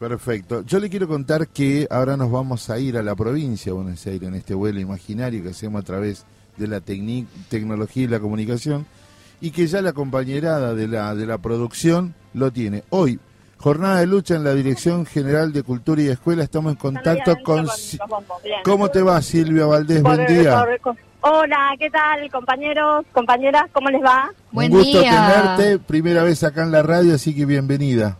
Perfecto. Yo le quiero contar que ahora nos vamos a ir a la provincia de Buenos Aires en este vuelo imaginario que hacemos a través de la tecnología y la comunicación y que ya la compañerada de la, de la producción lo tiene. Hoy, jornada de lucha en la Dirección General de Cultura y Escuela, estamos en contacto con... ¿Cómo te va Silvia Valdés? Buen día. Hola, ¿qué tal compañeros, compañeras? ¿Cómo les va? Un gusto tenerte, primera vez acá en la radio, así que bienvenida.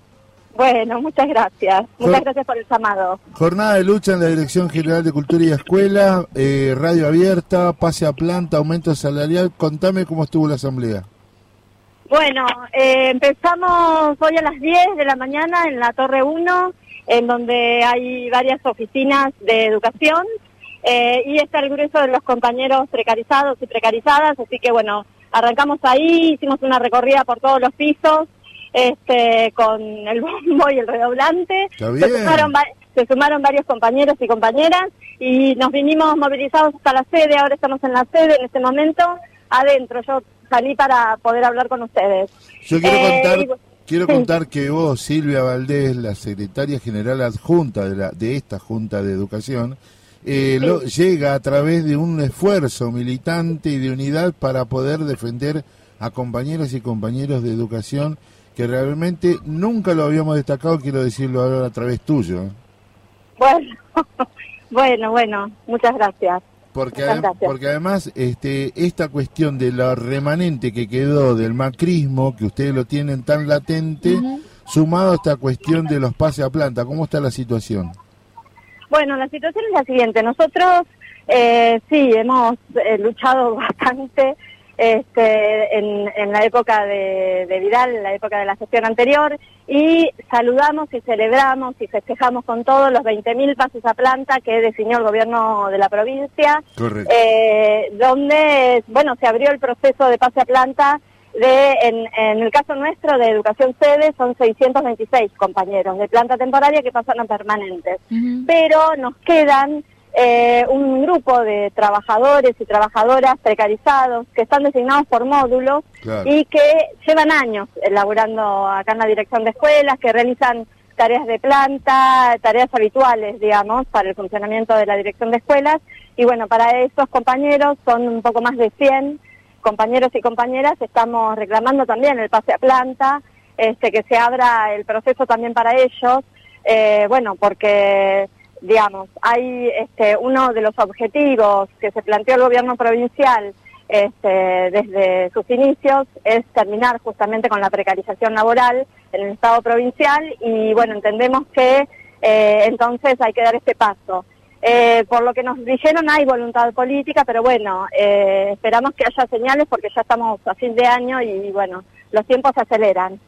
Bueno, muchas gracias. Muchas gracias por el llamado. Jornada de lucha en la Dirección General de Cultura y Escuela, eh, radio abierta, pase a planta, aumento salarial. Contame cómo estuvo la asamblea. Bueno, eh, empezamos hoy a las 10 de la mañana en la Torre 1, en donde hay varias oficinas de educación eh, y está el grueso de los compañeros precarizados y precarizadas, así que bueno, arrancamos ahí, hicimos una recorrida por todos los pisos este, con el bombo y el redoblante. Se sumaron, varios compañeros y compañeras y nos vinimos movilizados hasta la sede, ahora estamos en la sede en este momento, adentro. Yo salí para poder hablar con ustedes. Yo quiero eh, contar... Quiero contar que vos, Silvia Valdés, la secretaria general adjunta de, la, de esta Junta de Educación, eh, lo, llega a través de un esfuerzo militante y de unidad para poder defender a compañeros y compañeros de educación que realmente nunca lo habíamos destacado, quiero decirlo ahora a través tuyo. Bueno, bueno, bueno, muchas gracias. Porque, porque además este, esta cuestión de la remanente que quedó del macrismo, que ustedes lo tienen tan latente, sumado a esta cuestión de los pases a planta, ¿cómo está la situación? Bueno, la situación es la siguiente. Nosotros eh, sí hemos eh, luchado bastante este, en, la época de, Vidal, en la época de la gestión anterior, y saludamos y celebramos y festejamos con todos los 20.000 pases a planta que definió el gobierno de la provincia, eh, donde, bueno, se abrió el proceso de pase a planta de, en, el caso nuestro de educación sede, son 626 compañeros de planta temporaria que pasan a permanentes. Pero nos quedan eh, un grupo de trabajadores y trabajadoras precarizados que están designados por módulos y que llevan años elaborando acá en la dirección de escuelas, que realizan tareas de planta, tareas habituales, digamos, para el funcionamiento de la dirección de escuelas. Y bueno, para esos compañeros son un poco más de 100 compañeros y compañeras estamos reclamando también el pase a planta, este, que se abra el proceso también para ellos, eh, bueno, porque, digamos, hay este, uno de los objetivos que se planteó el gobierno provincial este, desde sus inicios es terminar justamente con la precarización laboral en el Estado provincial y, bueno, entendemos que eh, entonces hay que dar este paso. Eh, por lo que nos dijeron hay voluntad política, pero bueno, eh, esperamos que haya señales porque ya estamos a fin de año y bueno, los tiempos se aceleran.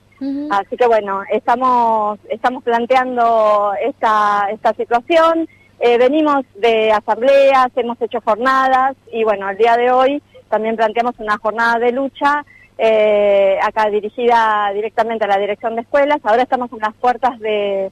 Así que bueno, estamos, estamos planteando esta, esta situación. Eh, venimos de asambleas, hemos hecho jornadas y bueno, el día de hoy también planteamos una jornada de lucha acá dirigida directamente a la dirección de escuelas. Ahora estamos en las puertas de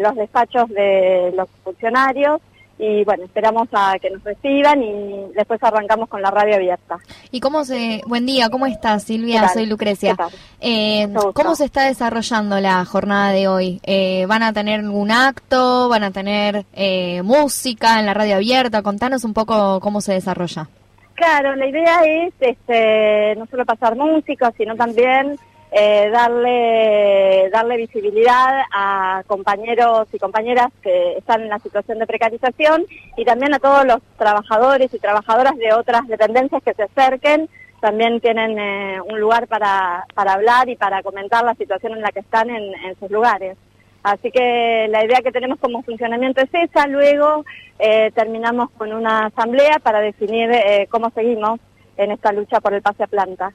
los despachos de los funcionarios y bueno, esperamos a que nos reciban y después arrancamos con la radio abierta. ¿Y cómo se... Buen día, ¿cómo estás Silvia? Soy Lucrecia. Eh, ¿Cómo se está desarrollando la jornada de hoy? Eh, ¿Van a tener algún acto? ¿Van a tener eh, música en la radio abierta? Contanos un poco cómo se desarrolla. Claro, la idea es este, no solo pasar música, sino también eh, darle, darle visibilidad a compañeros y compañeras que están en la situación de precarización y también a todos los trabajadores y trabajadoras de otras dependencias que se acerquen. También tienen eh, un lugar para, para hablar y para comentar la situación en la que están en, sus lugares. Así que la idea que tenemos como funcionamiento es esa. Luego eh, terminamos con una asamblea para definir cómo seguimos en esta lucha por el pase a planta.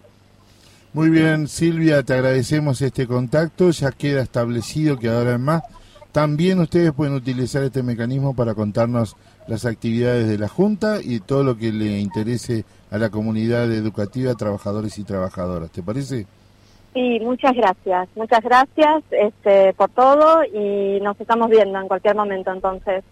Muy bien, Silvia, te agradecemos este contacto. Ya queda establecido que ahora más también ustedes pueden utilizar este mecanismo para contarnos las actividades de la Junta y todo lo que le interese a la comunidad educativa, trabajadores y trabajadoras. ¿Te parece? Sí, muchas gracias. Muchas gracias este, por todo y nos estamos viendo en cualquier momento entonces.